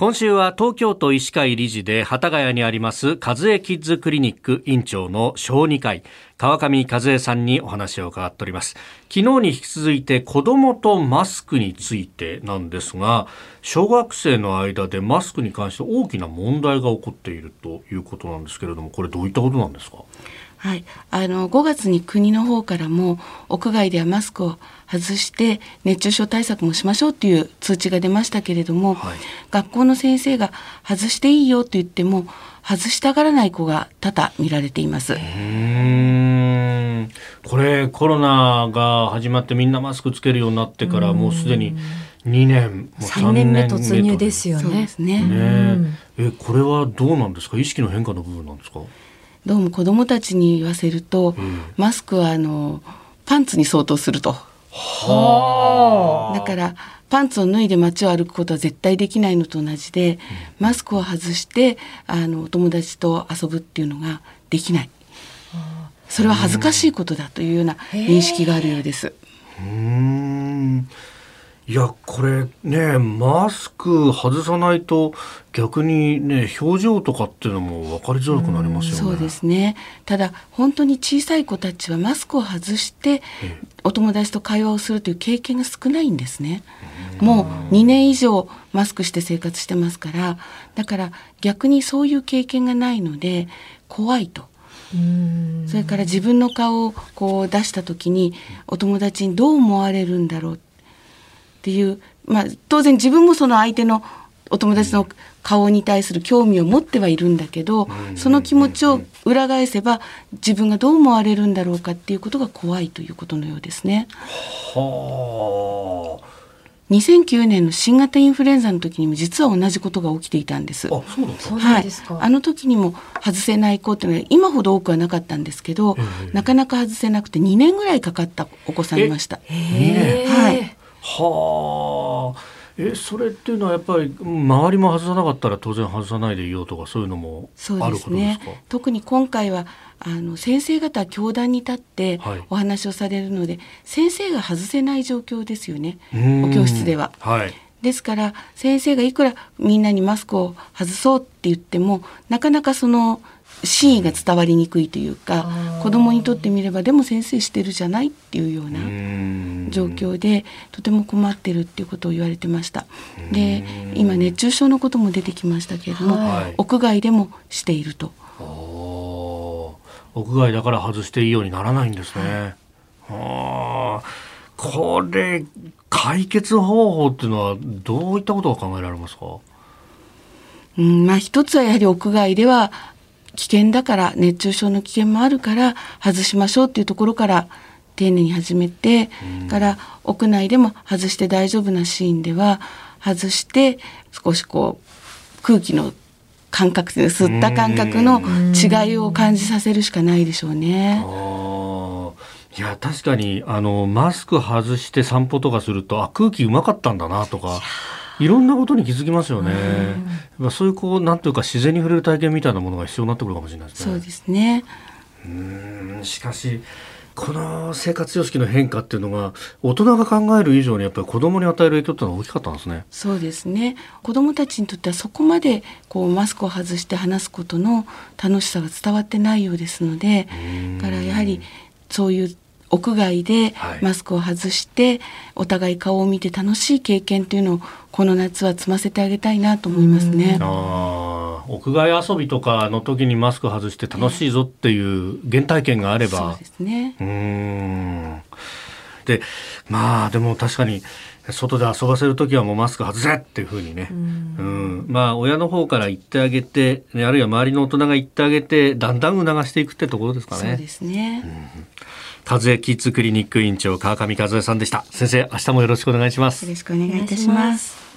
今週は東京都医師会理事で幡ヶ谷にあります和江キッズクリニック院長の小児科医。川上和江さんにお話を伺っております。昨日に引き続いて子供とマスクについてなんですが小学生の間でマスクに関して大きな問題が起こっているということなんですけれどもこれどういったことなんですか？はい、あの5月に国の方からも屋外ではマスクを外して熱中症対策もしましょうという通知が出ましたけれども、はい、学校の先生が外していいよと言っても外したがらない子が多々見られています。これコロナが始まってみんなマスクつけるようになってからもうすでに2年もう3年目突入ですよね。ね。ねえ。これはどうなんですか？意識の変化の部分なんですか？どうも子どもたちに言わせると、うん、マスクはあのパンツに相当すると。はだからパンツを脱いで街を歩くことは絶対できないのと同じで、うん、マスクを外してあのお友達と遊ぶっていうのができない。それは恥ずかしいことだというような認識があるようです。うんいやこれねマスク外さないと逆にね表情とかっていうのも分かりづらくなりますよね。そうですねただ本当に小さい子たちはマスクを外してお友達と会話をするという経験が少ないんですね。もう2年以上マスクして生活してますからだから逆にそういう経験がないので怖いと。それから自分の顔をこう出した時にお友達にどう思われるんだろうっていう、まあ、当然自分もその相手のお友達の顔に対する興味を持ってはいるんだけど、その気持ちを裏返せば自分がどう思われるんだろうかっていうことが怖いということのようですね。はあ。2009年の新型インフルエンザの時にも実は同じことが起きていたんです。あ、そうなんですか。はい。あの時にも外せない子っていうのは今ほど多くはなかったんですけど、なかなか外せなくて2年ぐらいかかったお子さんいました。はい。はあ。えそれっていうのはやっぱり周りも外さなかったら当然外さないでいようとかそういうのもあることですか、ね、特に今回はあの先生方教壇に立ってお話をされるので、はい、先生が外せない状況ですよね。お教室では。はい。ですから先生がいくらみんなにマスクを外そうって言ってもなかなかその真意が伝わりにくいというか子供にとってみればでも先生してるじゃないっていうような状況でとても困ってるっていうことを言われてました。で今熱中症のことも出てきましたけれども、はい、屋外でもしていると屋外だから外していいようにならないんですね、はい、これ解決方法っていうのはどういったことが考えられますか？うんまあ、一つはやはり屋外では危険だから熱中症の危険もあるから外しましょうっていうところから丁寧に始めて、うん、から屋内でも外して大丈夫なシーンでは外して少しこう空気の感覚吸った感覚の違いを感じさせるしかないでしょうね。いや確かにあのマスク外して散歩とかするとあ空気うまかったんだなとかいろんなことに気づきますよね。うん、そういうこうなんというか自然に触れる体験みたいなものが必要になってくるかもしれないですね。そうですね。うんしかしこの生活様式の変化っていうのが大人が考える以上にやっぱり子供に与える影響ってのは大きかったんですね。そうですね。子供たちにとってはそこまでこうマスクを外して話すことの楽しさが伝わってないようですので、からやはりそういう屋外でマスクを外して、はい、お互い顔を見て楽しい経験というのをこの夏は積ませてあげたいなと思いますね。あ屋外遊びとかの時にマスク外して楽しいぞっていう原体験があれば。そうですね。うん。でまあでも確かに外で遊ばせる時はもうマスク外せっていうふうにね、うん、まあ親の方から言ってあげて、ね、あるいは周りの大人が言ってあげてだんだん促していくってところですかね。そうですね、うん。和江キッズクリニック院長川上和江さんでした。先生明日もよろしくお願いします。よろしくお願いいたします